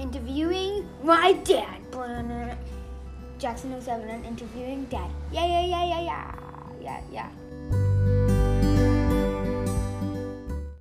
interviewing my dad. Uh, Jackson 07 and interviewing dad. Yeah, yeah, yeah, yeah, yeah. Yeah, yeah.